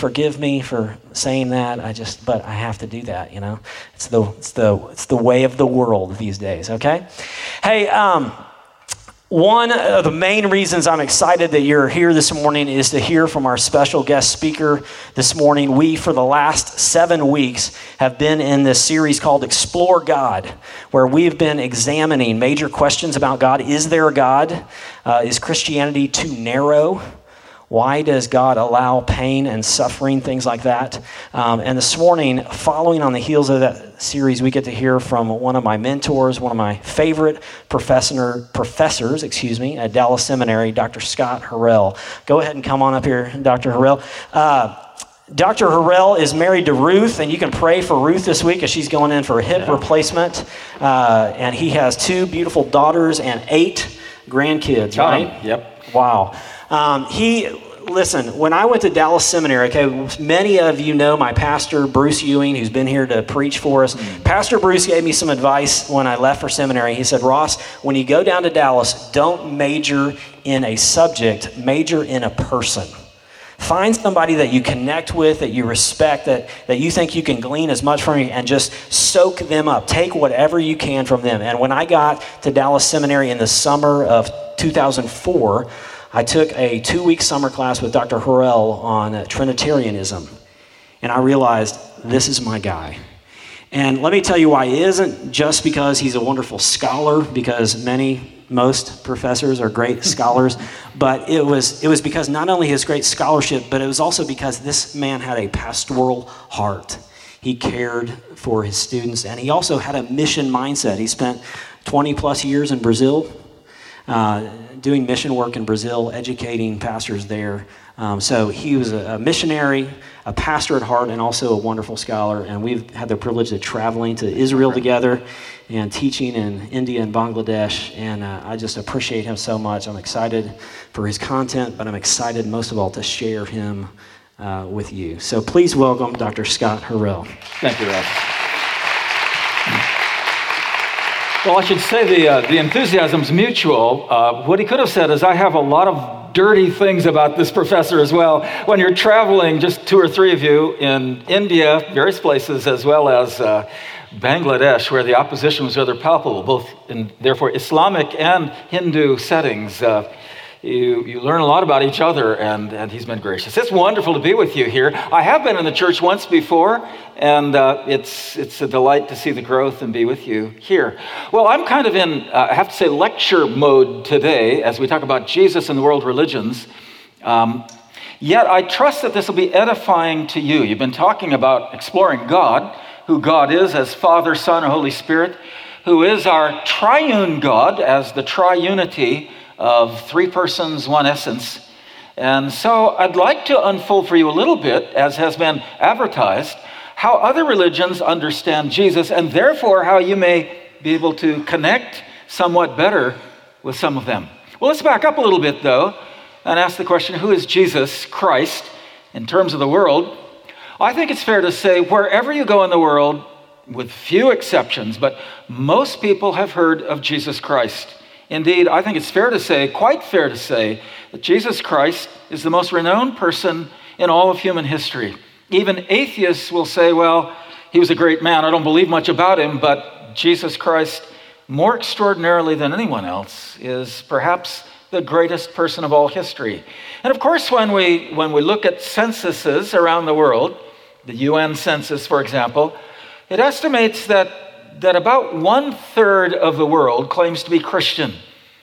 forgive me for saying that? I just, but I have to do that, you know? It's the, it's the, it's the way of the world these days, okay? Hey, um, one of the main reasons I'm excited that you're here this morning is to hear from our special guest speaker this morning. We, for the last seven weeks, have been in this series called Explore God, where we've been examining major questions about God. Is there a God? Uh, is Christianity too narrow? Why does God allow pain and suffering, things like that? Um, and this morning, following on the heels of that series, we get to hear from one of my mentors, one of my favorite professor, professors, excuse me, at Dallas Seminary, Dr. Scott Horrell. Go ahead and come on up here, Dr. Horrell. Uh, Dr. Horrell is married to Ruth, and you can pray for Ruth this week as she's going in for a hip yeah. replacement. Uh, and he has two beautiful daughters and eight grandkids, right? Yep. Wow. Um, he, listen, when I went to Dallas Seminary, okay, many of you know my pastor, Bruce Ewing, who's been here to preach for us. Mm-hmm. Pastor Bruce gave me some advice when I left for seminary. He said, Ross, when you go down to Dallas, don't major in a subject, major in a person. Find somebody that you connect with, that you respect, that, that you think you can glean as much from, and just soak them up. Take whatever you can from them. And when I got to Dallas Seminary in the summer of 2004, I took a two week summer class with Dr. Horrell on Trinitarianism, and I realized this is my guy. And let me tell you why it isn't just because he's a wonderful scholar, because many, most professors are great scholars, but it was, it was because not only his great scholarship, but it was also because this man had a pastoral heart. He cared for his students, and he also had a mission mindset. He spent 20 plus years in Brazil. Uh, doing mission work in Brazil, educating pastors there. Um, so he was a, a, missionary, a pastor at heart, and also a wonderful scholar. And we've had the privilege of traveling to Israel together and teaching in India and Bangladesh. And uh, I just appreciate him so much. I'm excited for his content, but I'm excited most of all to share him uh, with you. So please welcome Dr. Scott Horrell. Thank you, Rob. Well, I should say the, uh, the enthusiasm's mutual. Uh, what he could have said is, I have a lot of dirty things about this professor as well. When you're traveling, just two or three of you in India, various places, as well as uh, Bangladesh, where the opposition was rather palpable, both in, therefore, Islamic and Hindu settings. Uh, you, you learn a lot about each other, and, and he's been gracious. It's wonderful to be with you here. I have been in the church once before, and uh, it's, it's a delight to see the growth and be with you here. Well, I'm kind of in, uh, I have to say, lecture mode today as we talk about Jesus and the world religions. Um, yet I trust that this will be edifying to you. You've been talking about exploring God, who God is as Father, Son, and Holy Spirit, who is our triune God as the triunity of three persons, one essence. And so I'd like to unfold for you a little bit, as has been advertised, how other religions understand Jesus, and therefore how you may be able to connect somewhat better with some of them. Well, let's back up a little bit, though, and ask the question who is Jesus Christ in terms of the world? I think it's fair to say wherever you go in the world, with few exceptions, but most people have heard of Jesus Christ. Indeed, I think it's fair to say, quite fair to say, that Jesus Christ is the most renowned person in all of human history. Even atheists will say, well, he was a great man. I don't believe much about him, but Jesus Christ, more extraordinarily than anyone else, is perhaps the greatest person of all history. And of course, when we, when we look at censuses around the world, the UN census, for example, it estimates that that about one third of the world claims to be Christian.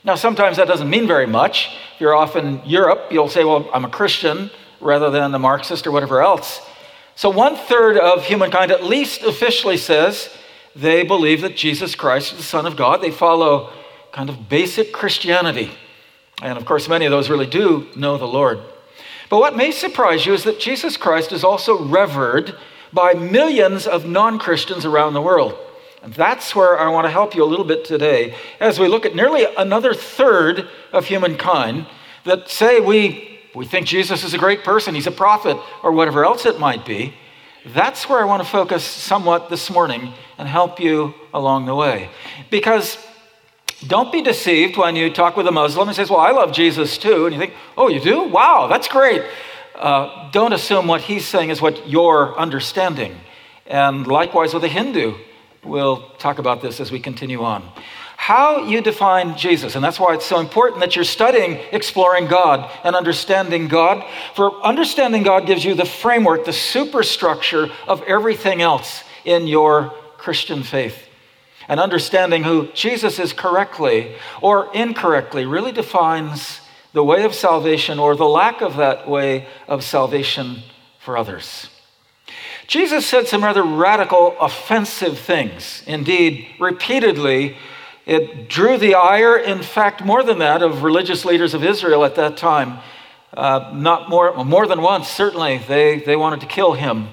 Now, sometimes that doesn't mean very much. If you're off in Europe, you'll say, Well, I'm a Christian rather than a Marxist or whatever else. So, one third of humankind, at least officially, says they believe that Jesus Christ is the Son of God. They follow kind of basic Christianity. And of course, many of those really do know the Lord. But what may surprise you is that Jesus Christ is also revered by millions of non Christians around the world. That's where I want to help you a little bit today as we look at nearly another third of humankind that say we, we think Jesus is a great person, he's a prophet, or whatever else it might be. That's where I want to focus somewhat this morning and help you along the way. Because don't be deceived when you talk with a Muslim and says, Well, I love Jesus too. And you think, Oh, you do? Wow, that's great. uh, don't assume what he's saying is what you're understanding. And likewise with a Hindu. We'll talk about this as we continue on. How you define Jesus, and that's why it's so important that you're studying exploring God and understanding God. For understanding God gives you the framework, the superstructure of everything else in your Christian faith. And understanding who Jesus is correctly or incorrectly really defines the way of salvation or the lack of that way of salvation for others. Jesus said some rather radical, offensive things. Indeed, repeatedly, it drew the ire, in fact, more than that, of religious leaders of Israel at that time. Uh, not more, more than once, certainly, they, they wanted to kill him.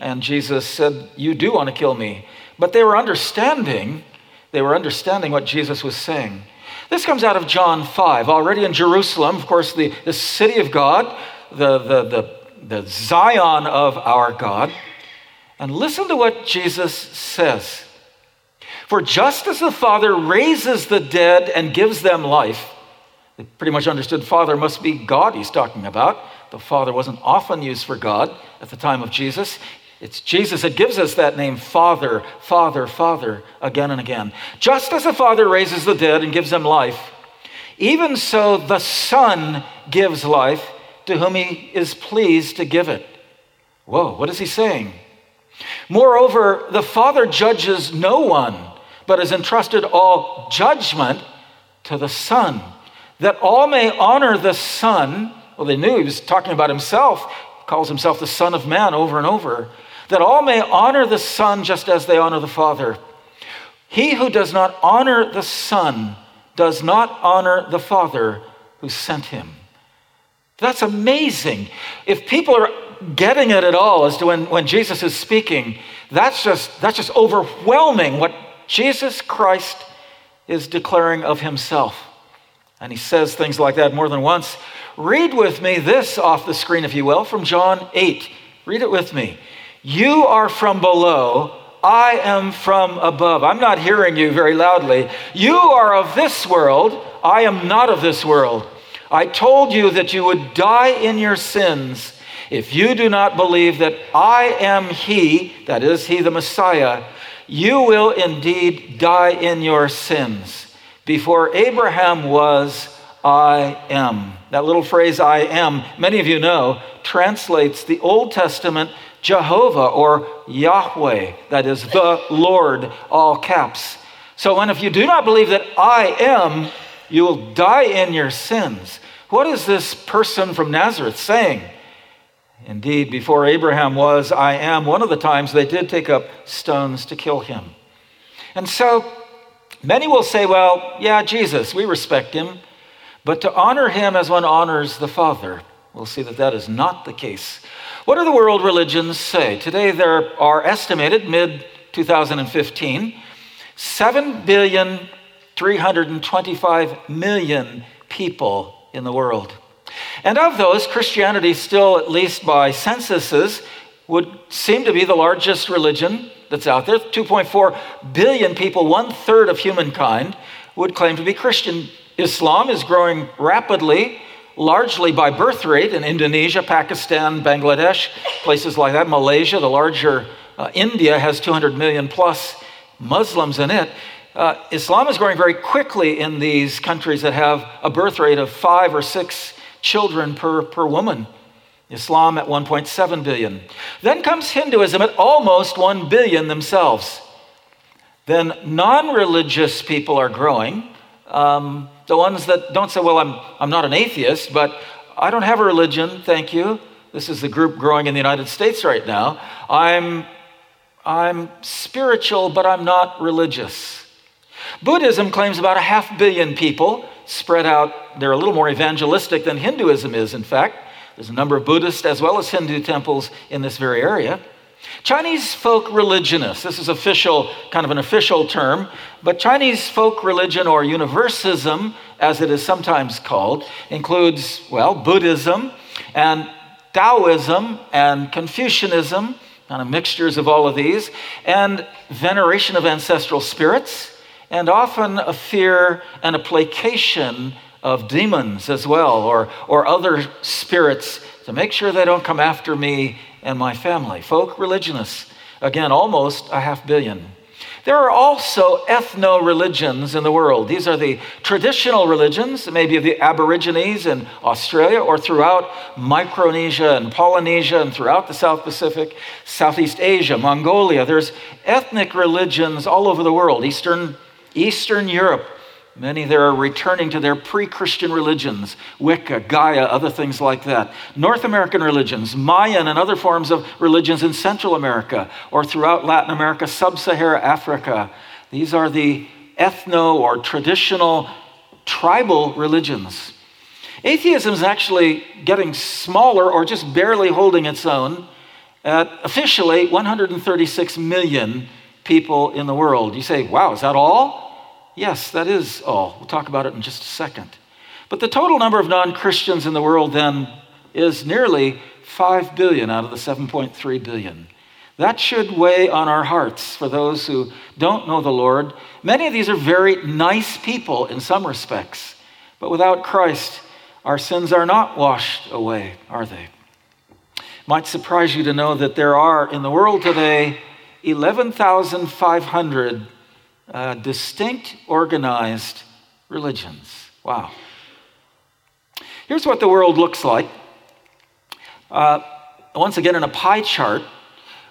And Jesus said, You do want to kill me. But they were understanding, they were understanding what Jesus was saying. This comes out of John 5. Already in Jerusalem, of course, the, the city of God, the, the, the, the Zion of our God. And listen to what Jesus says. For just as the Father raises the dead and gives them life, they pretty much understood Father must be God he's talking about. The Father wasn't often used for God at the time of Jesus. It's Jesus that gives us that name, Father, Father, Father, again and again. Just as the Father raises the dead and gives them life, even so the Son gives life to whom he is pleased to give it. Whoa, what is he saying? Moreover, the Father judges no one, but has entrusted all judgment to the Son, that all may honor the Son. Well, they knew he was talking about himself, calls himself the Son of Man over and over that all may honor the Son just as they honor the Father. He who does not honor the Son does not honor the Father who sent him. That's amazing. If people are getting it at all as to when, when Jesus is speaking, that's just, that's just overwhelming what Jesus Christ is declaring of himself. And he says things like that more than once. Read with me this off the screen, if you will, from John 8. Read it with me. You are from below, I am from above. I'm not hearing you very loudly. You are of this world, I am not of this world. I told you that you would die in your sins if you do not believe that I am He, that is, He the Messiah, you will indeed die in your sins. Before Abraham was, I am. That little phrase, I am, many of you know, translates the Old Testament Jehovah or Yahweh, that is the Lord, all caps. So when if you do not believe that I am, you will die in your sins. What is this person from Nazareth saying? Indeed, before Abraham was, I am, one of the times they did take up stones to kill him. And so many will say, well, yeah, Jesus, we respect him, but to honor him as one honors the Father, we'll see that that is not the case. What do the world religions say? Today there are estimated, mid 2015, 7 billion 325 million people in the world. And of those, Christianity still, at least by censuses, would seem to be the largest religion that's out there. 2.4 billion people, one third of humankind, would claim to be Christian. Islam is growing rapidly largely by birth rate in Indonesia, Pakistan, Bangladesh, places like that. Malaysia, the larger uh, India, has 200 million plus Muslims in it. Uh, Islam is growing very quickly in these countries that have a birth rate of five or six children per, per woman. Islam at 1.7 billion. Then comes Hinduism at almost 1 billion themselves. Then non religious people are growing. Um, the ones that don't say, well, I'm, I'm not an atheist, but I don't have a religion, thank you. This is the group growing in the United States right now. I'm, I'm spiritual, but I'm not religious. Buddhism claims about a half billion people spread out. They're a little more evangelistic than Hinduism is, in fact. There's a number of Buddhist as well as Hindu temples in this very area. Chinese folk religionists, this is official, kind of an official term, but Chinese folk religion or universalism, as it is sometimes called, includes, well, Buddhism and Taoism and Confucianism, kind of mixtures of all of these, and veneration of ancestral spirits, and often a fear and a placation of demons as well, or, or other spirits to make sure they don't come after me and my family. Folk religionists, again, almost a half billion. There are also ethno religions in the world. These are the traditional religions, maybe of the Aborigines in Australia or throughout Micronesia and Polynesia and throughout the South Pacific, Southeast Asia, Mongolia. There's ethnic religions all over the world, Eastern, Eastern Europe, Many there are returning to their pre Christian religions, Wicca, Gaia, other things like that. North American religions, Mayan, and other forms of religions in Central America or throughout Latin America, Sub Saharan Africa. These are the ethno or traditional tribal religions. Atheism is actually getting smaller or just barely holding its own at officially 136 million people in the world. You say, wow, is that all? Yes, that is all. We'll talk about it in just a second. But the total number of non Christians in the world then is nearly 5 billion out of the 7.3 billion. That should weigh on our hearts for those who don't know the Lord. Many of these are very nice people in some respects, but without Christ, our sins are not washed away, are they? Might surprise you to know that there are in the world today 11,500 uh, distinct, organized religions. Wow. Here's what the world looks like. Uh, once again, in a pie chart,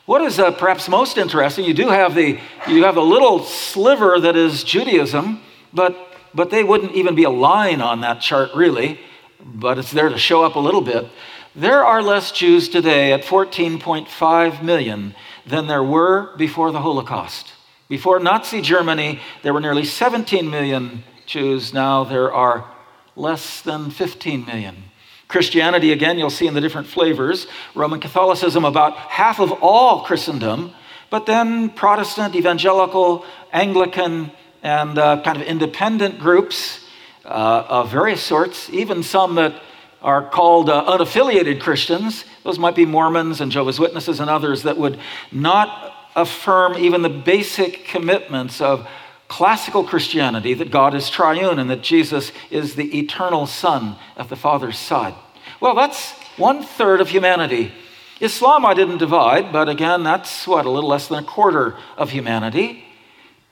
what is uh, perhaps most interesting? You do have the you have a little sliver that is Judaism, but but they wouldn't even be a line on that chart really, but it's there to show up a little bit. There are less Jews today at 14.5 million than there were before the Holocaust. Before Nazi Germany, there were nearly 17 million Jews. Now there are less than 15 million. Christianity, again, you'll see in the different flavors. Roman Catholicism, about half of all Christendom, but then Protestant, evangelical, Anglican, and uh, kind of independent groups uh, of various sorts, even some that are called uh, unaffiliated Christians. Those might be Mormons and Jehovah's Witnesses and others that would not affirm even the basic commitments of classical Christianity that God is triune and that Jesus is the eternal Son at the Father's side. Well, that's one third of humanity. Islam I didn't divide, but again, that's what, a little less than a quarter of humanity.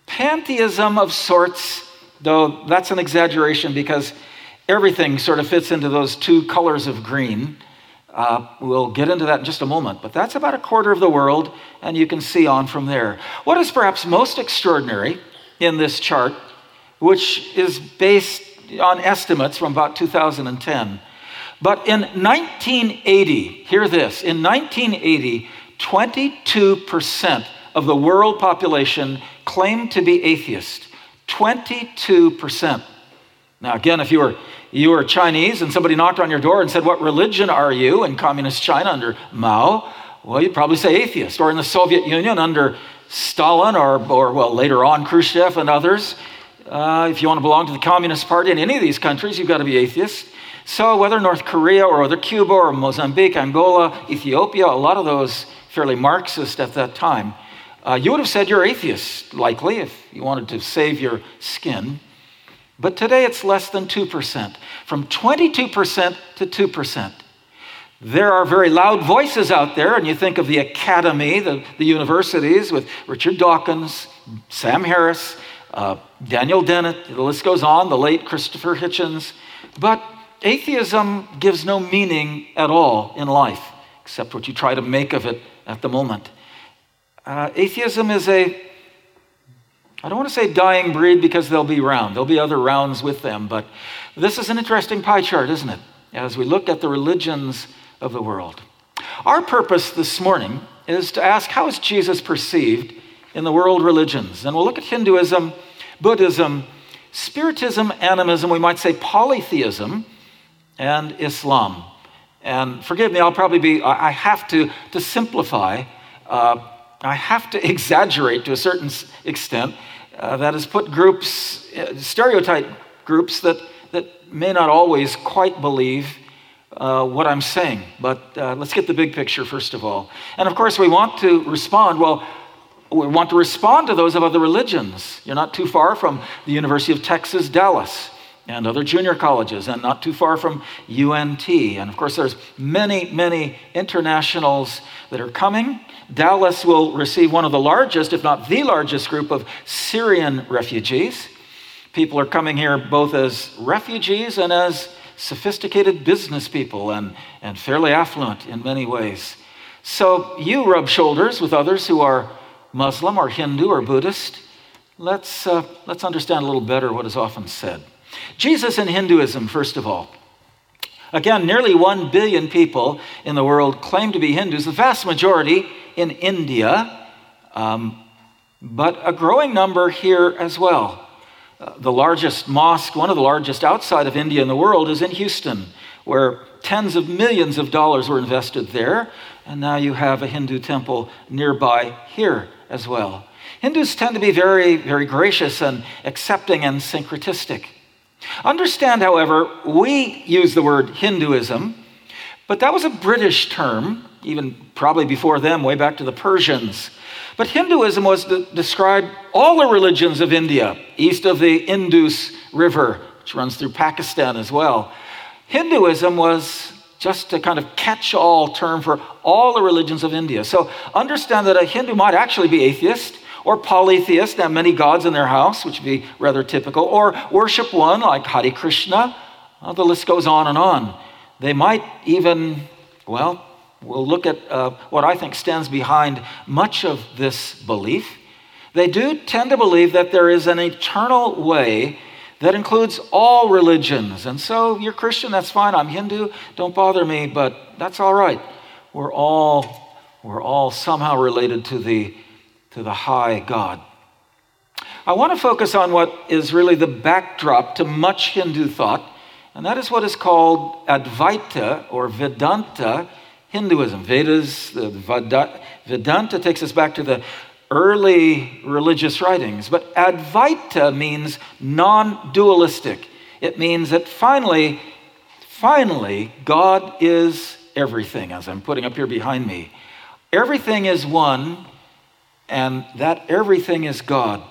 Pantheism of sorts, though that's an exaggeration because everything sort of fits into those two colors of green. Uh, we'll get into that in just a moment, but that's about a quarter of the world, and you can see on from there. What is perhaps most extraordinary in this chart, which is based on estimates from about 2010, but in 1980, hear this, in 1980, 22% of the world population claimed to be atheist. 22%. Now, again, if you were you were Chinese and somebody knocked on your door and said, What religion are you in communist China under Mao? Well, you'd probably say atheist. Or in the Soviet Union under Stalin or, or well, later on Khrushchev and others. Uh, if you want to belong to the Communist Party in any of these countries, you've got to be atheist. So, whether North Korea or whether Cuba or Mozambique, Angola, Ethiopia, a lot of those fairly Marxist at that time, uh, you would have said you're atheist, likely, if you wanted to save your skin. But today it's less than 2%, from 22% to 2%. There are very loud voices out there, and you think of the academy, the, the universities with Richard Dawkins, Sam Harris, uh, Daniel Dennett, the list goes on, the late Christopher Hitchens. But atheism gives no meaning at all in life, except what you try to make of it at the moment. Uh, atheism is a I don't want to say dying breed because they'll be round. There'll be other rounds with them, but this is an interesting pie chart, isn't it? As we look at the religions of the world. Our purpose this morning is to ask how is Jesus perceived in the world religions? And we'll look at Hinduism, Buddhism, Spiritism, Animism, we might say polytheism, and Islam. And forgive me, I'll probably be, I have to, to simplify, uh, I have to exaggerate to a certain extent uh, that has put groups, uh, stereotype groups that, that may not always quite believe uh, what I'm saying. But uh, let's get the big picture first of all. And of course, we want to respond. Well, we want to respond to those of other religions. You're not too far from the University of Texas, Dallas. And other junior colleges, and not too far from UNT. And of course, there's many, many internationals that are coming. Dallas will receive one of the largest, if not the largest, group of Syrian refugees. People are coming here both as refugees and as sophisticated business people and, and fairly affluent in many ways. So you rub shoulders with others who are Muslim or Hindu or Buddhist. Let's, uh, let's understand a little better what is often said. Jesus and Hinduism, first of all. Again, nearly 1 billion people in the world claim to be Hindus, the vast majority in India, um, but a growing number here as well. Uh, the largest mosque, one of the largest outside of India in the world, is in Houston, where tens of millions of dollars were invested there, and now you have a Hindu temple nearby here as well. Hindus tend to be very, very gracious and accepting and syncretistic. Understand, however, we use the word Hinduism, but that was a British term, even probably before them, way back to the Persians. But Hinduism was to describe all the religions of India, east of the Indus River, which runs through Pakistan as well. Hinduism was just a kind of catch all term for all the religions of India. So understand that a Hindu might actually be atheist or polytheists, have many gods in their house, which would be rather typical, or worship one like Hare Krishna. Well, the list goes on and on. They might even, well, we'll look at uh, what I think stands behind much of this belief. They do tend to believe that there is an eternal way that includes all religions. And so you're Christian, that's fine. I'm Hindu, don't bother me, but that's all right. We're all, we're all somehow related to the to the high God. I want to focus on what is really the backdrop to much Hindu thought, and that is what is called Advaita or Vedanta Hinduism. Vedas, the Vedanta takes us back to the early religious writings, but Advaita means non dualistic. It means that finally, finally, God is everything, as I'm putting up here behind me. Everything is one, and that everything is God.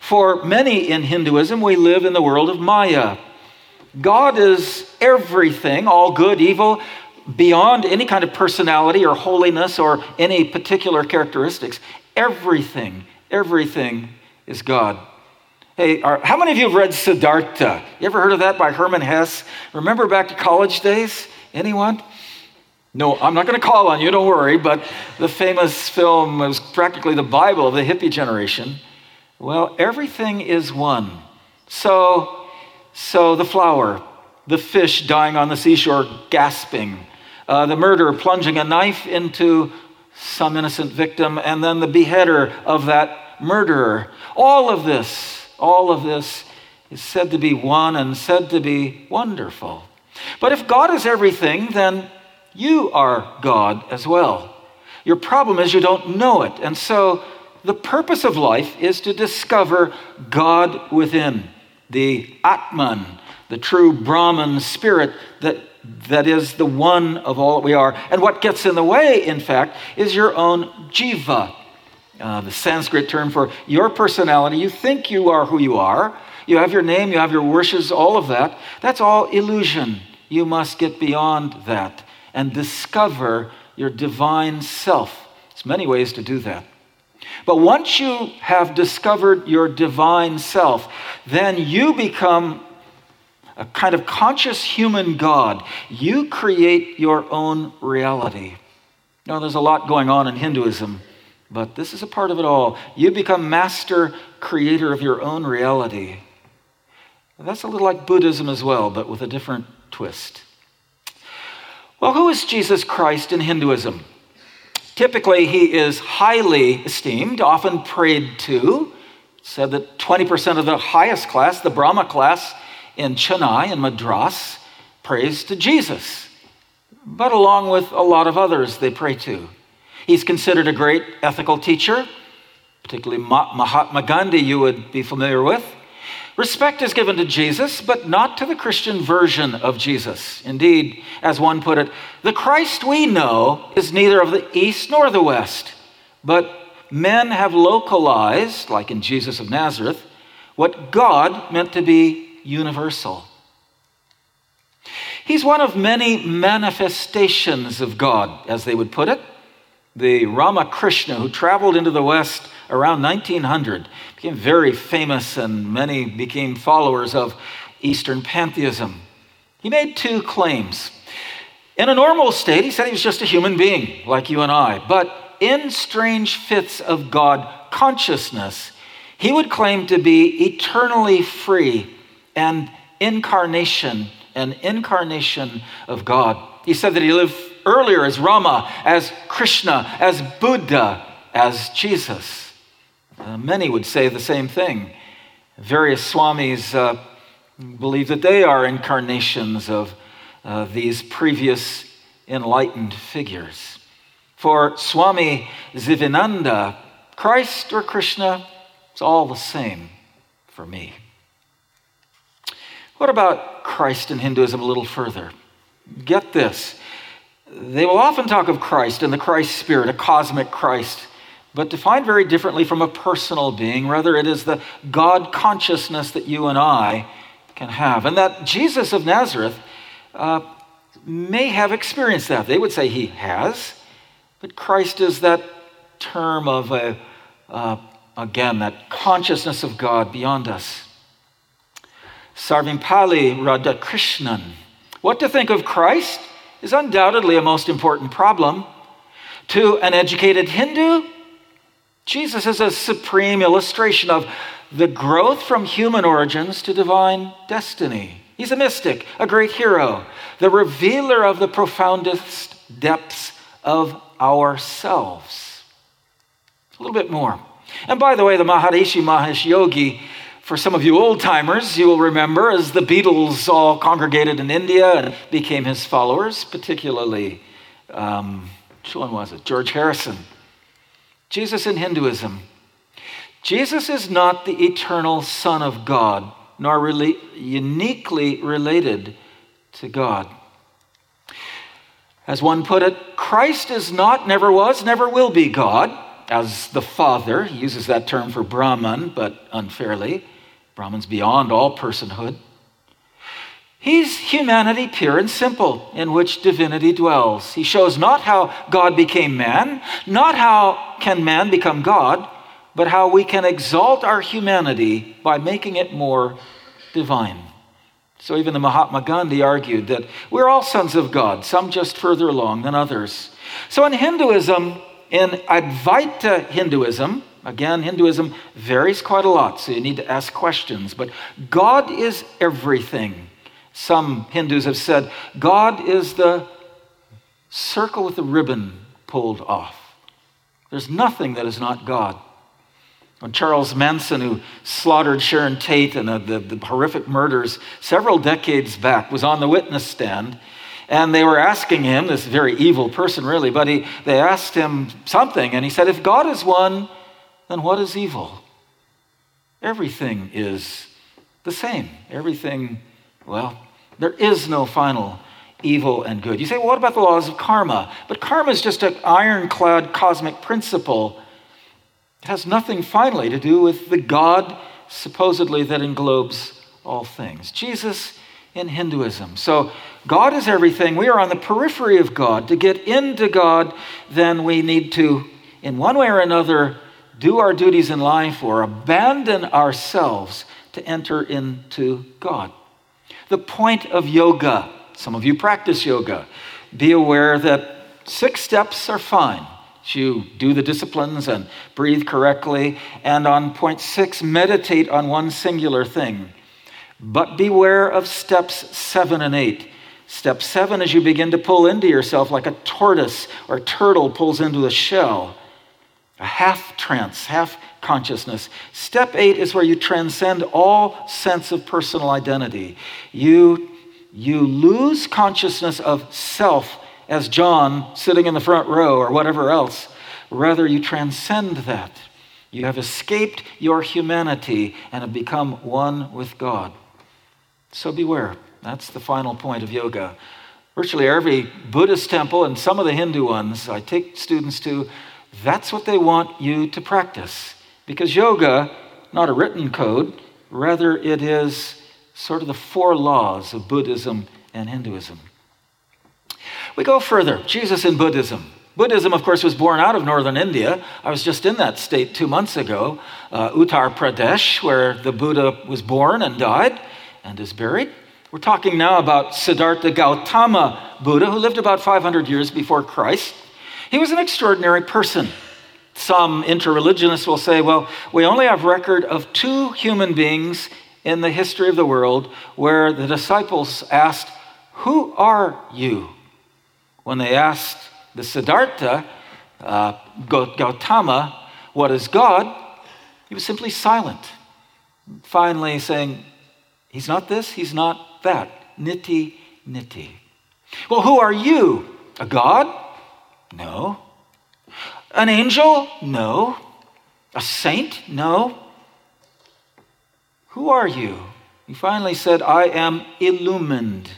For many in Hinduism, we live in the world of Maya. God is everything, all good, evil, beyond any kind of personality or holiness or any particular characteristics. Everything, everything is God. Hey, are, how many of you have read Siddhartha? You ever heard of that by Hermann Hesse? Remember back to college days? Anyone? No, I'm not going to call on you, don't worry, but the famous film was practically the Bible of the hippie generation. Well, everything is one. So, so the flower, the fish dying on the seashore gasping, uh, the murderer plunging a knife into some innocent victim, and then the beheader of that murderer. All of this, all of this is said to be one and said to be wonderful. But if God is everything, then you are God as well. Your problem is you don't know it. And so the purpose of life is to discover God within, the Atman, the true Brahman spirit that, that is the one of all that we are. And what gets in the way, in fact, is your own jiva, uh, the Sanskrit term for your personality. You think you are who you are. You have your name, you have your wishes, all of that. That's all illusion. You must get beyond that and discover your divine self. There's many ways to do that. But once you have discovered your divine self, then you become a kind of conscious human God. You create your own reality. Now, there's a lot going on in Hinduism, but this is a part of it all. You become master creator of your own reality. That's a little like Buddhism as well, but with a different twist. Well, who is Jesus Christ in Hinduism? Typically, he is highly esteemed, often prayed to. It's said that 20% of the highest class, the Brahma class in Chennai and Madras, prays to Jesus. But along with a lot of others, they pray to. He's considered a great ethical teacher, particularly Mahatma Gandhi, you would be familiar with. Respect is given to Jesus, but not to the Christian version of Jesus. Indeed, as one put it, the Christ we know is neither of the East nor the West, but men have localized, like in Jesus of Nazareth, what God meant to be universal. He's one of many manifestations of God, as they would put it. The Ramakrishna, who traveled into the West around 1900, became very famous, and many became followers of Eastern pantheism. He made two claims. In a normal state, he said he was just a human being, like you and I. But in strange fits of God consciousness, he would claim to be eternally free and incarnation, an incarnation of God. He said that he lived earlier as Rama, as Krishna, as Buddha, as Jesus. Uh, many would say the same thing. Various swamis uh, believe that they are incarnations of uh, these previous enlightened figures. For Swami Sivananda, Christ or Krishna, it's all the same for me. What about Christ in Hinduism a little further? Get this. They will often talk of Christ and the Christ spirit, a cosmic Christ, but defined very differently from a personal being. Rather, it is the God consciousness that you and I can have. And that Jesus of Nazareth uh, may have experienced that. They would say he has, but Christ is that term of a, uh, again, that consciousness of God beyond us. Sarvepalli Radhakrishnan. What to think of Christ is undoubtedly a most important problem. To an educated Hindu, Jesus is a supreme illustration of the growth from human origins to divine destiny. He's a mystic, a great hero, the revealer of the profoundest depths of ourselves. A little bit more. And by the way, the Maharishi Mahesh Yogi, for some of you old timers, you will remember as the Beatles all congregated in India and became his followers, particularly, um, which one was it? George Harrison. Jesus in Hinduism. Jesus is not the eternal Son of God, nor really uniquely related to God. As one put it, Christ is not, never was, never will be God as the Father. He uses that term for Brahman, but unfairly. Brahman's beyond all personhood. He's humanity pure and simple, in which divinity dwells. He shows not how God became man, not how can man become God, but how we can exalt our humanity by making it more divine. So even the Mahatma Gandhi argued that we're all sons of God, some just further along than others. So in Hinduism, in Advaita Hinduism, again, Hinduism varies quite a lot, so you need to ask questions, but God is everything. Some Hindus have said God is the circle with the ribbon pulled off. There's nothing that is not God. When Charles Manson, who slaughtered Sharon Tate and the, the, the horrific murders several decades back, was on the witness stand, and they were asking him, this very evil person, really, but he, they asked him something, and he said, If God is one, then what is evil? Everything is the same. Everything, well, there is no final evil and good. You say, well, what about the laws of karma? But karma is just an ironclad cosmic principle. It has nothing finally to do with the God supposedly that englobes all things. Jesus in Hinduism. So God is everything. We are on the periphery of God. To get into God, then we need to, in one way or another, do our duties in life or abandon ourselves to enter into God. The point of yoga, some of you practice yoga, be aware that six steps are fine. You do the disciplines and breathe correctly. And on point six, meditate on one singular thing. But beware of steps seven and eight. Step seven is you begin to pull into yourself like a tortoise or turtle pulls into a shell, a half trance, half consciousness. Step eight is where you transcend all sense of personal identity. You, you lose consciousness of self as John sitting in the front row or whatever else. Rather, you transcend that. You have escaped your humanity and have become one with God. So beware. That's the final point of yoga. Virtually every Buddhist temple and some of the Hindu ones I take students to, that's what they want you to practice. Because yoga, not a written code, rather it is sort of the four laws of Buddhism and Hinduism. We go further Jesus in Buddhism. Buddhism, of course, was born out of northern India. I was just in that state two months ago, uh, Uttar Pradesh, where the Buddha was born and died and is buried. We're talking now about Siddhartha Gautama Buddha, who lived about 500 years before Christ. He was an extraordinary person. Some interreligionists will say, well, we only have record of two human beings in the history of the world where the disciples asked, Who are you? When they asked the Siddhartha, uh, Gautama, what is God? He was simply silent. Finally, saying, He's not this, He's not that. Neti, neti. Well, who are you? A God? No. An angel? No. A saint? No. Who are you? He finally said, I am illumined.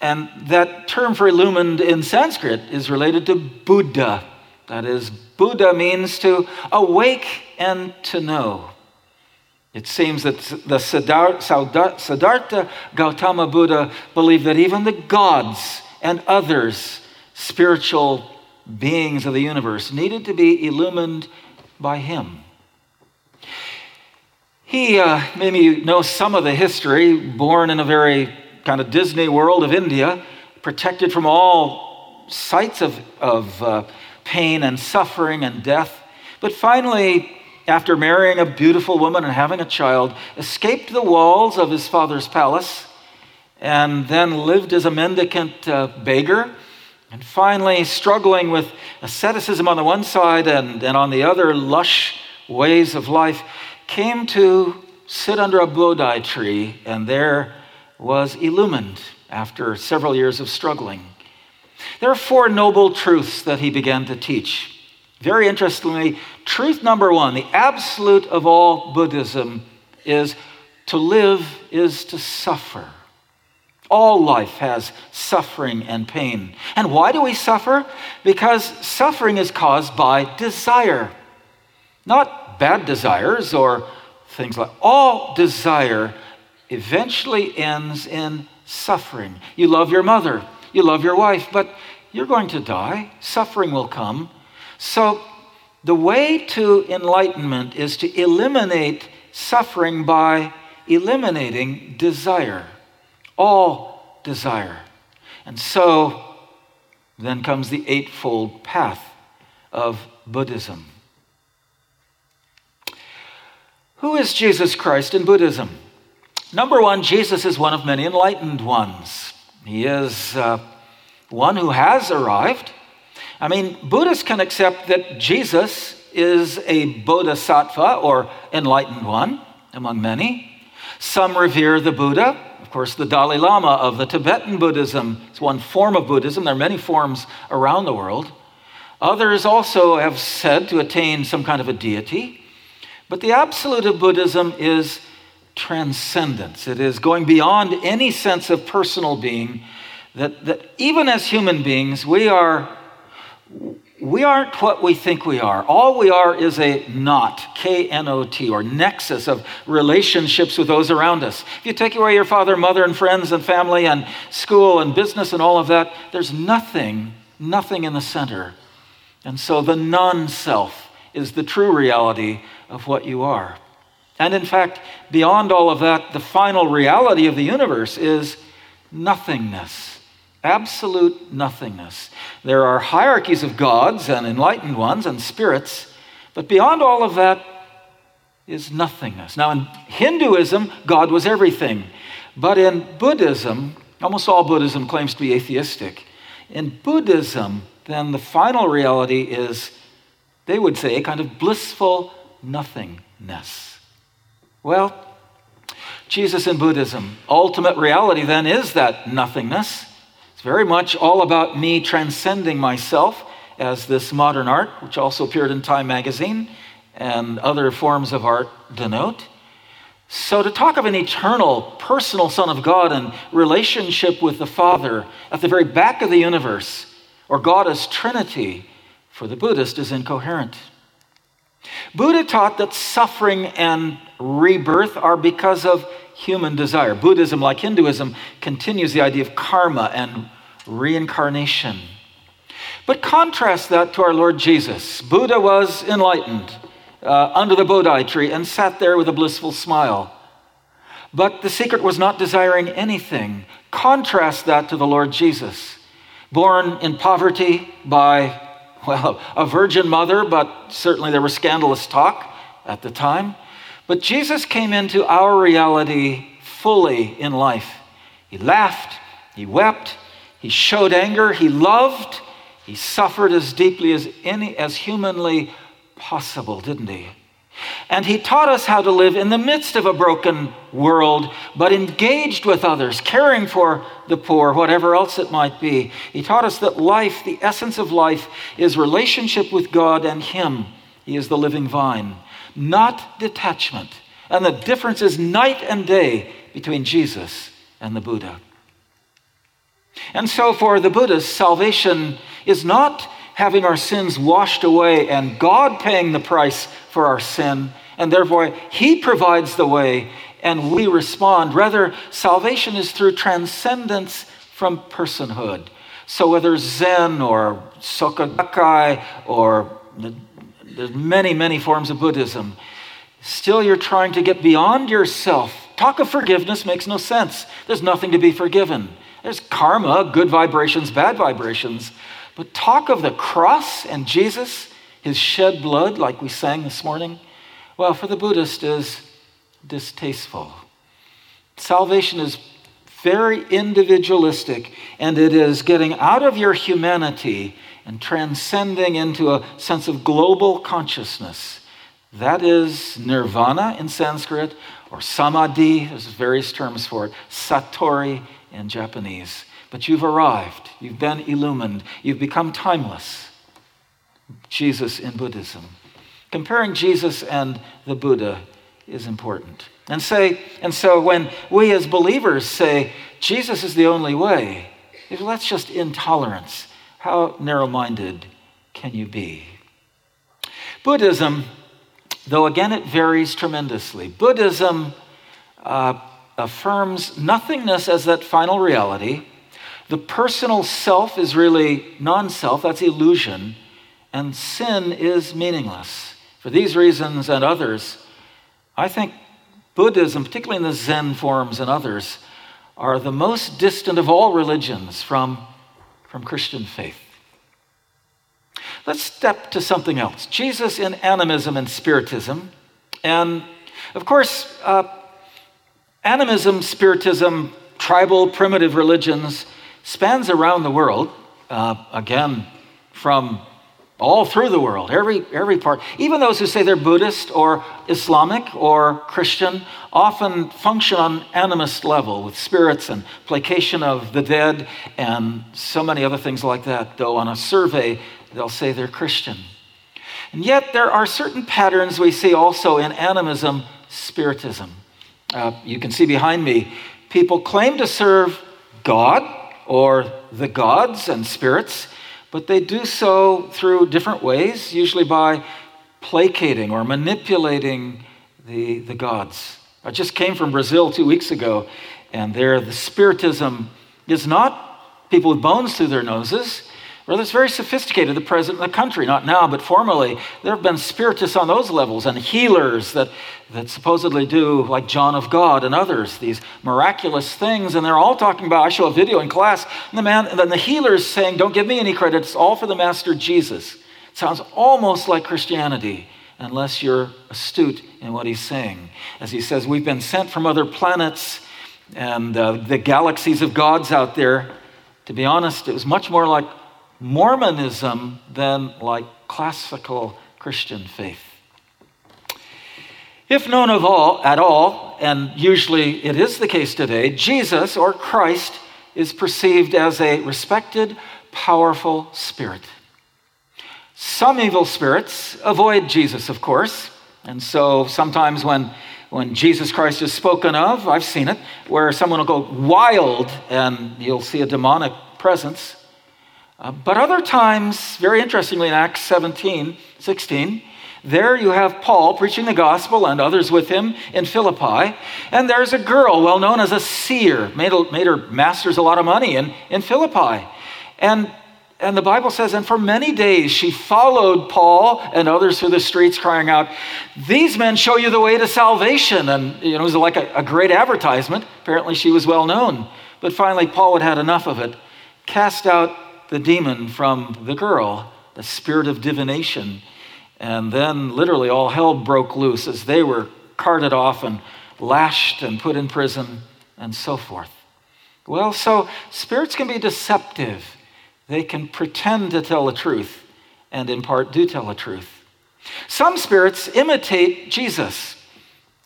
And that term for illumined in Sanskrit is related to Buddha. That is, Buddha means to awake and to know. It seems that the Siddhartha Gautama Buddha believed that even the gods and others, spiritual beings of the universe, needed to be illumined by him. He, uh, maybe you know some of the history, born in a very kind of Disney world of India, protected from all sights of, of uh, pain and suffering and death. But finally, after marrying a beautiful woman and having a child, escaped the walls of his father's palace and then lived as a mendicant uh, beggar. And finally, struggling with asceticism on the one side and, and on the other, lush ways of life, came to sit under a Bodhi tree and there was illumined after several years of struggling. There are four noble truths that he began to teach. Very interestingly, truth number one, the absolute of all Buddhism, is to live is to suffer. All life has suffering and pain. And why do we suffer? Because suffering is caused by desire. Not bad desires or things like all desire eventually ends in suffering. You love your mother, you love your wife, but you're going to die. Suffering will come. So, the way to enlightenment is to eliminate suffering by eliminating desire, all desire. And so, then comes the Eightfold Path of Buddhism. Who is Jesus Christ in Buddhism? Number one, Jesus is one of many enlightened ones. He is uh, one who has arrived. I mean, Buddhists can accept that Jesus is a bodhisattva or enlightened one among many. Some revere the Buddha. Of course, the Dalai Lama of the Tibetan Buddhism is one form of Buddhism. There are many forms around the world. Others also have said to attain some kind of a deity. But the absolute of Buddhism is transcendence. It is going beyond any sense of personal being. That, that even as human beings, we are we aren't what we think we are. All we are is a knot, K N O T, or nexus of relationships with those around us. If you take away your father, mother, and friends, and family, and school, and business, and all of that, there's nothing, nothing in the center. And so the non self is the true reality of what you are. And in fact, beyond all of that, the final reality of the universe is nothingness, absolute nothingness. There are hierarchies of gods and enlightened ones and spirits, but beyond all of that is nothingness. Now, in Hinduism, God was everything, but in Buddhism, almost all Buddhism claims to be atheistic. In Buddhism, then the final reality is, they would say, a kind of blissful nothingness. Well, Jesus in Buddhism, ultimate reality then is that nothingness. Very much all about me transcending myself, as this modern art, which also appeared in Time magazine and other forms of art denote. So, to talk of an eternal, personal Son of God and relationship with the Father at the very back of the universe, or God as Trinity, for the Buddhist is incoherent. Buddha taught that suffering and rebirth are because of human desire. Buddhism, like Hinduism, continues the idea of karma and reincarnation. But contrast that to our Lord Jesus. Buddha was enlightened uh, under the Bodhi tree and sat there with a blissful smile. But the secret was not desiring anything. Contrast that to the Lord Jesus, born in poverty by, well, a virgin mother, but certainly there was scandalous talk at the time. But Jesus came into our reality fully in life. He laughed, he wept, he showed anger, he loved, he suffered as deeply as any as humanly possible, didn't he? And he taught us how to live in the midst of a broken world, but engaged with others, caring for the poor, whatever else it might be. He taught us that life, the essence of life, is relationship with God and Him. He is the living vine, not detachment. And the difference is night and day between Jesus and the Buddha. And so, for the Buddhist, salvation is not having our sins washed away and God paying the price for our sin, and therefore He provides the way and we respond. Rather, salvation is through transcendence from personhood. So, whether Zen or Soka Gakkai or there's many, many forms of Buddhism, still you're trying to get beyond yourself. Talk of forgiveness makes no sense. There's nothing to be forgiven. There's karma, good vibrations, bad vibrations. But talk of the cross and Jesus, his shed blood, like we sang this morning, well, for the Buddhist is distasteful. Salvation is very individualistic, and it is getting out of your humanity and transcending into a sense of global consciousness. That is nirvana in Sanskrit, or samadhi, there's various terms for it, satori in Japanese. But you've arrived, you've been illumined, you've become timeless. Jesus in Buddhism. Comparing Jesus and the Buddha is important. And say, and so when we as believers say Jesus is the only way, that's just intolerance. How narrow-minded can you be? Buddhism, though again it varies tremendously. Buddhism uh, affirms nothingness as that final reality. The personal self is really non self, that's illusion, and sin is meaningless. For these reasons and others, I think Buddhism, particularly in the Zen forms and others, are the most distant of all religions from, from Christian faith. Let's step to something else Jesus in animism and spiritism. And of course, uh, animism, spiritism, tribal, primitive religions spans around the world, uh, again, from all through the world, every, every part. Even those who say they're Buddhist or Islamic or Christian often function on animist level with spirits and placation of the dead and so many other things like that, though on a survey they'll say they're Christian. And yet there are certain patterns we see also in animism, spiritism. Uh, you can see behind me, people claim to serve God or the gods and spirits, but they do so through different ways, usually by placating or manipulating the, the gods. I just came from Brazil two weeks ago, and there the spiritism is not people with bones through their noses. Rather, it's very sophisticated, the president of the country, not now, but formerly. There have been spiritists on those levels and healers that, that supposedly do, like John of God and others, these miraculous things. And they're all talking about, I show a video in class, and the man, and then the healer's saying, Don't give me any credit, it's all for the Master Jesus. It sounds almost like Christianity, unless you're astute in what he's saying. As he says, We've been sent from other planets and uh, the galaxies of gods out there. To be honest, it was much more like Mormonism than like classical Christian faith. If known of all at all, and usually it is the case today, Jesus or Christ is perceived as a respected, powerful spirit. Some evil spirits avoid Jesus, of course, and so sometimes when when Jesus Christ is spoken of, I've seen it, where someone will go wild and you'll see a demonic presence. Uh, but other times, very interestingly, in Acts 17, 16, there you have Paul preaching the gospel and others with him in Philippi. And there's a girl well known as a seer, made, made her masters a lot of money in, in Philippi. And, and the Bible says, and for many days she followed Paul and others through the streets, crying out, These men show you the way to salvation. And you know, it was like a, a great advertisement. Apparently, she was well known. But finally, Paul had had enough of it, cast out the demon from the girl, the spirit of divination and then literally all hell broke loose as they were carted off and lashed and put in prison and so forth. Well, so spirits can be deceptive. They can pretend to tell the truth and in part do tell the truth. Some spirits imitate Jesus,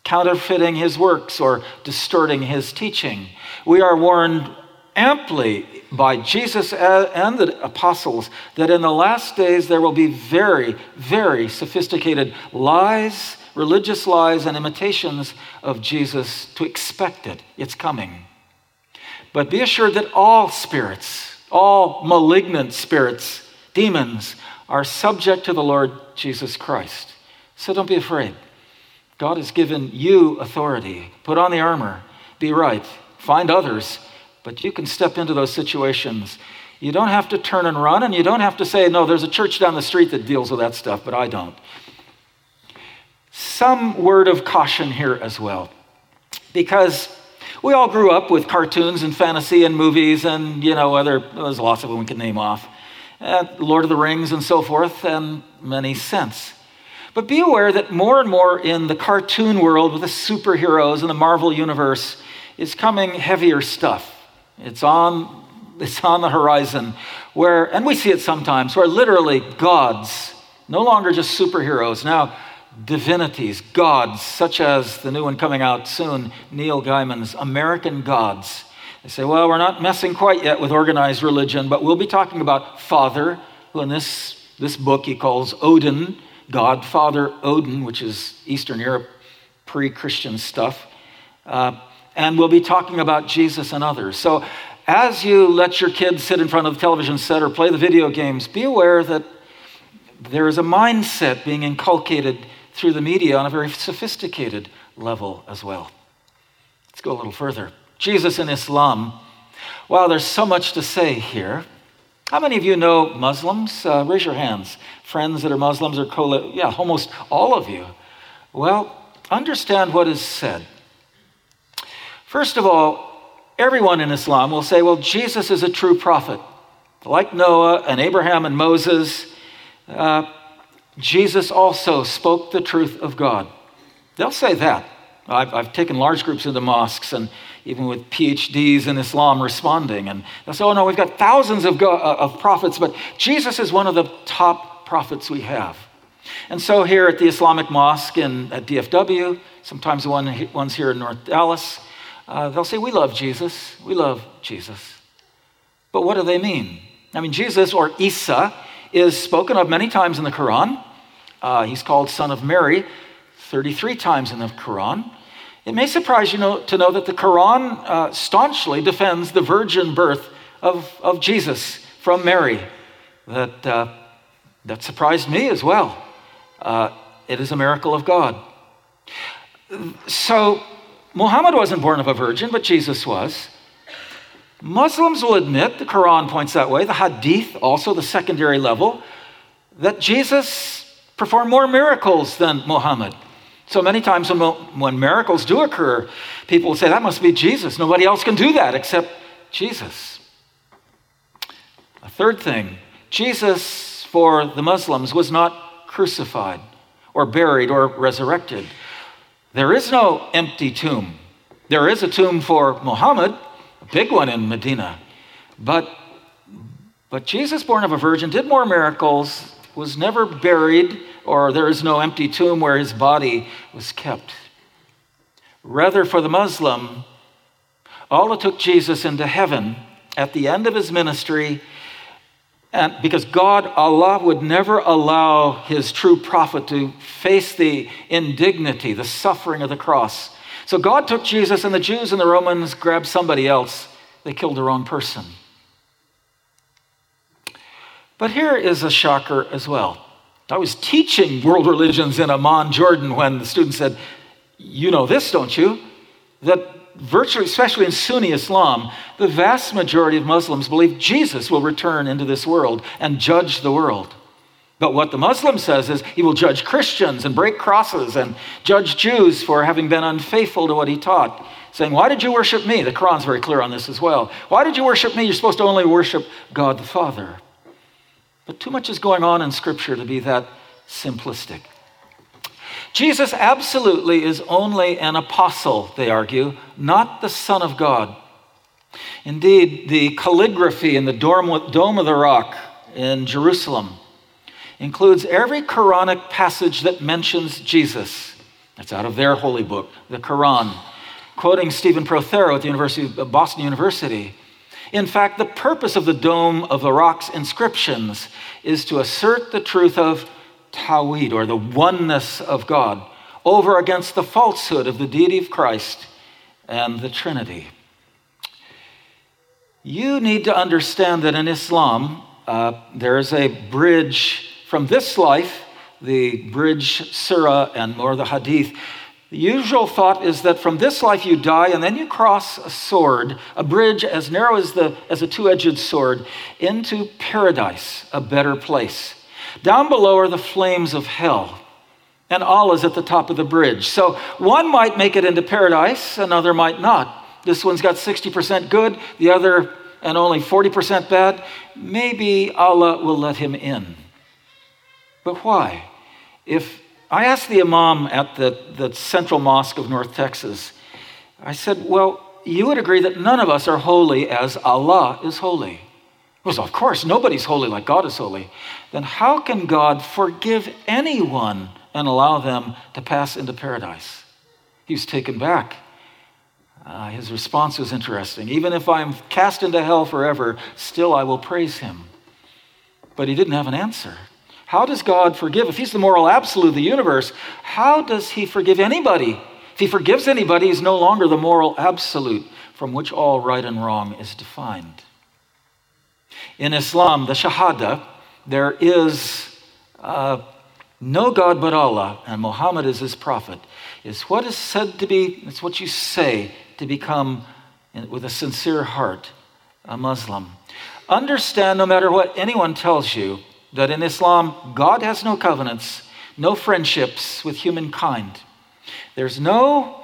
counterfeiting his works or distorting his teaching. We are warned amply by Jesus and the apostles that in the last days there will be very, very sophisticated lies, religious lies, and imitations of Jesus to expect it. It's coming. But be assured that all spirits, all malignant spirits, demons, are subject to the Lord Jesus Christ. So don't be afraid. God has given you authority. Put on the armor, be right, find others but you can step into those situations. You don't have to turn and run, and you don't have to say, no, there's a church down the street that deals with that stuff, but I don't. Some word of caution here as well, because we all grew up with cartoons and fantasy and movies, and, you know, other, there's lots of them we can name off, uh, Lord of the Rings and so forth, and many since. But be aware that more and more in the cartoon world with the superheroes and the Marvel universe is coming heavier stuff it's on, it's on the horizon where, and we see it sometimes, where literally gods, no longer just superheroes, now divinities, gods, such as the new one coming out soon, Neil Gaiman's American Gods. They say, well, we're not messing quite yet with organized religion, but we'll be talking about Father, who in this, this book he calls Odin, God, Father Odin, which is Eastern Europe pre Christian stuff. Uh, and we'll be talking about Jesus and others. So, as you let your kids sit in front of the television set or play the video games, be aware that there is a mindset being inculcated through the media on a very sophisticated level as well. Let's go a little further. Jesus in Islam. Wow, there's so much to say here. How many of you know Muslims? Uh, raise your hands. Friends that are Muslims or co Yeah, almost all of you. Well, understand what is said. First of all, everyone in Islam will say, well, Jesus is a true prophet. Like Noah and Abraham and Moses, uh, Jesus also spoke the truth of God. They'll say that. I've, I've, taken large groups into mosques and even with PhDs in Islam responding. And they'll say, oh no, we've got thousands of, go- uh, of prophets, but Jesus is one of the top prophets we have. And so here at the Islamic Mosque in, at DFW, sometimes the one, ones here in North Dallas, uh, they'll say, We love Jesus. We love Jesus. But what do they mean? I mean, Jesus or Isa is spoken of many times in the Quran. Uh, he's called Son of Mary 33 times in the Quran. It may surprise you know, to know that the Quran uh, staunchly defends the virgin birth of, of Jesus from Mary. That, uh, that surprised me as well. Uh, it is a miracle of God. So, Muhammad wasn't born of a virgin, but Jesus was. Muslims will admit, the Quran points that way, the Hadith, also the secondary level, that Jesus performed more miracles than Muhammad. So many times when, when miracles do occur, people say, that must be Jesus. Nobody else can do that except Jesus. A third thing Jesus, for the Muslims, was not crucified or buried or resurrected. There is no empty tomb. There is a tomb for Muhammad, a big one in Medina. But, but Jesus, born of a virgin, did more miracles, was never buried, or there is no empty tomb where his body was kept. Rather, for the Muslim, Allah took Jesus into heaven at the end of his ministry and because God, Allah, would never allow his true prophet to face the indignity, the suffering of the cross. So God took Jesus, and the Jews and the Romans grabbed somebody else. They killed the wrong person. But here is a shocker as well. I was teaching world religions in Amman, Jordan, when the student said, You know this, don't you? That virtually, especially in Sunni Islam, the vast majority of Muslims believe Jesus will return into this world and judge the world. But what the Muslim says is he will judge Christians and break crosses and judge Jews for having been unfaithful to what he taught, saying, Why did you worship me? The Quran's very clear on this as well. Why did you worship me? You're supposed to only worship God the Father. But too much is going on in Scripture to be that simplistic. Jesus absolutely is only an apostle, they argue, not the Son of God. Indeed, the calligraphy in the Dome of the Rock in Jerusalem includes every Quranic passage that mentions Jesus. That's out of their holy book, the Quran. Quoting Stephen Prothero at the University of Boston University. In fact, the purpose of the Dome of the Rock's inscriptions is to assert the truth of Tawhid, or the oneness of God, over against the falsehood of the deity of Christ and the Trinity. You need to understand that in Islam, uh, there is a bridge from this life, the bridge surah and more the hadith. The usual thought is that from this life you die and then you cross a sword, a bridge as narrow as, the, as a two edged sword, into paradise, a better place. Down below are the flames of hell, and Allah's at the top of the bridge. So one might make it into paradise, another might not. This one's got 60% good, the other and only 40% bad. Maybe Allah will let him in. But why? If I asked the Imam at the, the Central Mosque of North Texas, I said, Well, you would agree that none of us are holy as Allah is holy. Well, of course, nobody's holy like God is holy. Then how can God forgive anyone and allow them to pass into paradise? He was taken back. Uh, his response was interesting. Even if I'm cast into hell forever, still I will praise him. But he didn't have an answer. How does God forgive? If he's the moral absolute of the universe, how does he forgive anybody? If he forgives anybody, he's no longer the moral absolute from which all right and wrong is defined. In Islam, the Shahada, there is uh, no God but Allah, and Muhammad is his prophet, is what is said to be, it's what you say to become, with a sincere heart, a Muslim. Understand, no matter what anyone tells you, that in Islam, God has no covenants, no friendships with humankind. There's no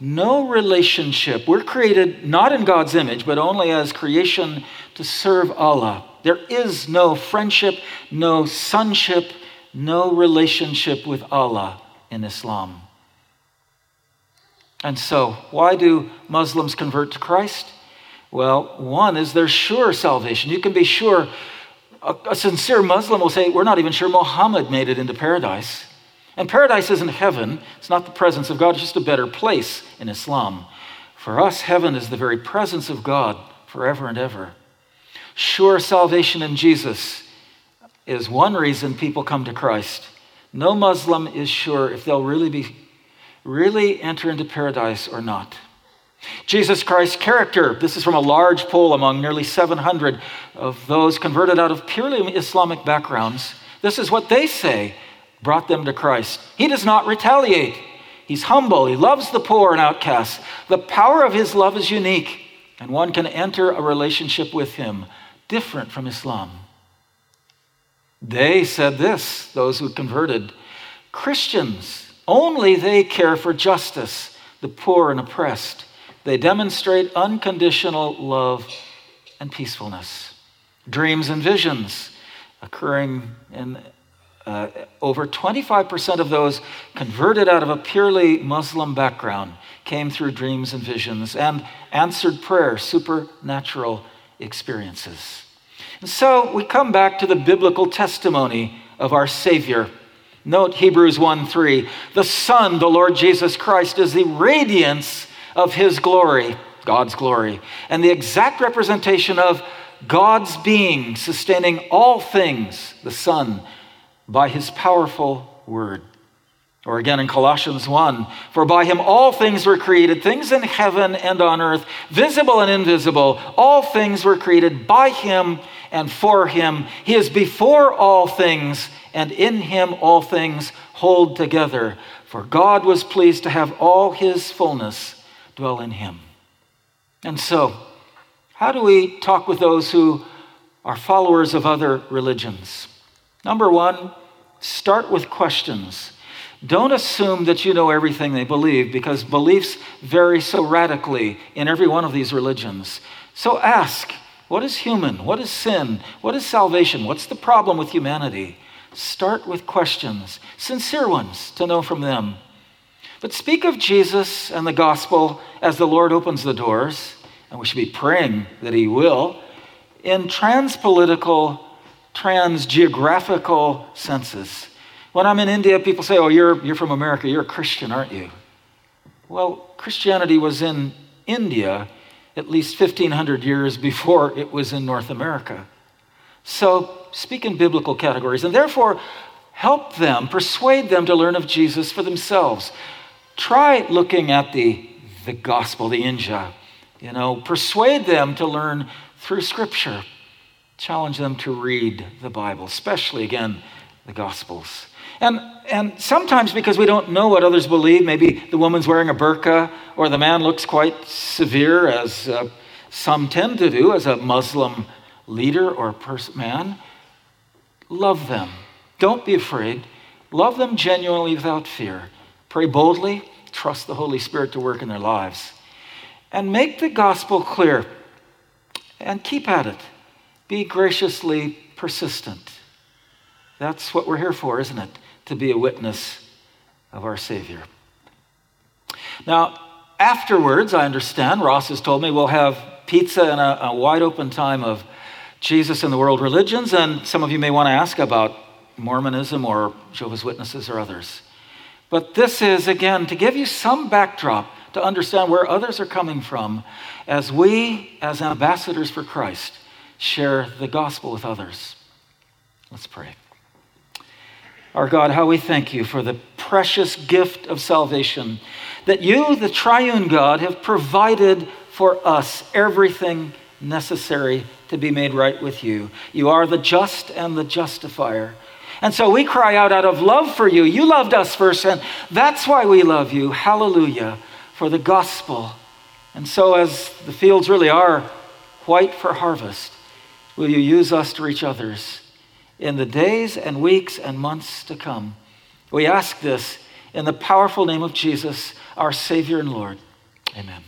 no relationship. We're created not in God's image, but only as creation to serve Allah. There is no friendship, no sonship, no relationship with Allah in Islam. And so, why do Muslims convert to Christ? Well, one is their sure salvation. You can be sure. A, a sincere Muslim will say, We're not even sure Muhammad made it into paradise. And paradise isn't heaven, it's not the presence of God, it's just a better place in Islam. For us, heaven is the very presence of God forever and ever. Sure salvation in Jesus is one reason people come to Christ. No Muslim is sure if they'll really be really enter into paradise or not. Jesus Christ's character. This is from a large poll among nearly 700 of those converted out of purely Islamic backgrounds. This is what they say brought them to Christ. He does not retaliate. He's humble. He loves the poor and outcasts. The power of his love is unique, and one can enter a relationship with him different from Islam. They said this, those who converted Christians, only they care for justice, the poor and oppressed. They demonstrate unconditional love and peacefulness. Dreams and visions occurring in uh, over 25% of those converted out of a purely Muslim background came through dreams and visions and answered prayer, supernatural experiences. And so we come back to the biblical testimony of our Savior. Note Hebrews 1 3. The Son, the Lord Jesus Christ, is the radiance of His glory, God's glory, and the exact representation of God's being, sustaining all things, the Son by his powerful word. Or again in Colossians 1 For by him all things were created, things in heaven and on earth, visible and invisible. All things were created by him and for him. He is before all things, and in him all things hold together. For God was pleased to have all his fullness dwell in him. And so, how do we talk with those who are followers of other religions? Number one, start with questions. Don't assume that you know everything they believe because beliefs vary so radically in every one of these religions. So ask what is human? What is sin? What is salvation? What's the problem with humanity? Start with questions, sincere ones, to know from them. But speak of Jesus and the gospel as the Lord opens the doors, and we should be praying that He will, in transpolitical, transgeographical senses. When I'm in India, people say, Oh, you're, you're from America, you're a Christian, aren't you? Well, Christianity was in India at least 1,500 years before it was in North America. So speak in biblical categories, and therefore help them, persuade them to learn of Jesus for themselves. Try looking at the, the gospel, the Injil. You know, persuade them to learn through Scripture. Challenge them to read the Bible, especially, again, the Gospels. And, and sometimes because we don't know what others believe, maybe the woman's wearing a burqa or the man looks quite severe, as uh, some tend to do as a Muslim leader or pers- man, love them. Don't be afraid. Love them genuinely without fear. Pray boldly, trust the Holy Spirit to work in their lives. And make the gospel clear and keep at it. Be graciously persistent. That's what we're here for, isn't it? To be a witness of our Savior. Now, afterwards, I understand, Ross has told me, we'll have pizza and a, a wide open time of Jesus and the world religions, and some of you may want to ask about Mormonism or Jehovah's Witnesses or others. But this is, again, to give you some backdrop to understand where others are coming from as we, as ambassadors for Christ, share the gospel with others. Let's pray. Our God, how we thank you for the precious gift of salvation, that you, the triune God, have provided for us everything necessary to be made right with you. You are the just and the justifier. And so we cry out out of love for you. You loved us first, and that's why we love you. Hallelujah for the gospel. And so, as the fields really are white for harvest, will you use us to reach others? In the days and weeks and months to come. We ask this in the powerful name of Jesus, our Savior and Lord. Amen.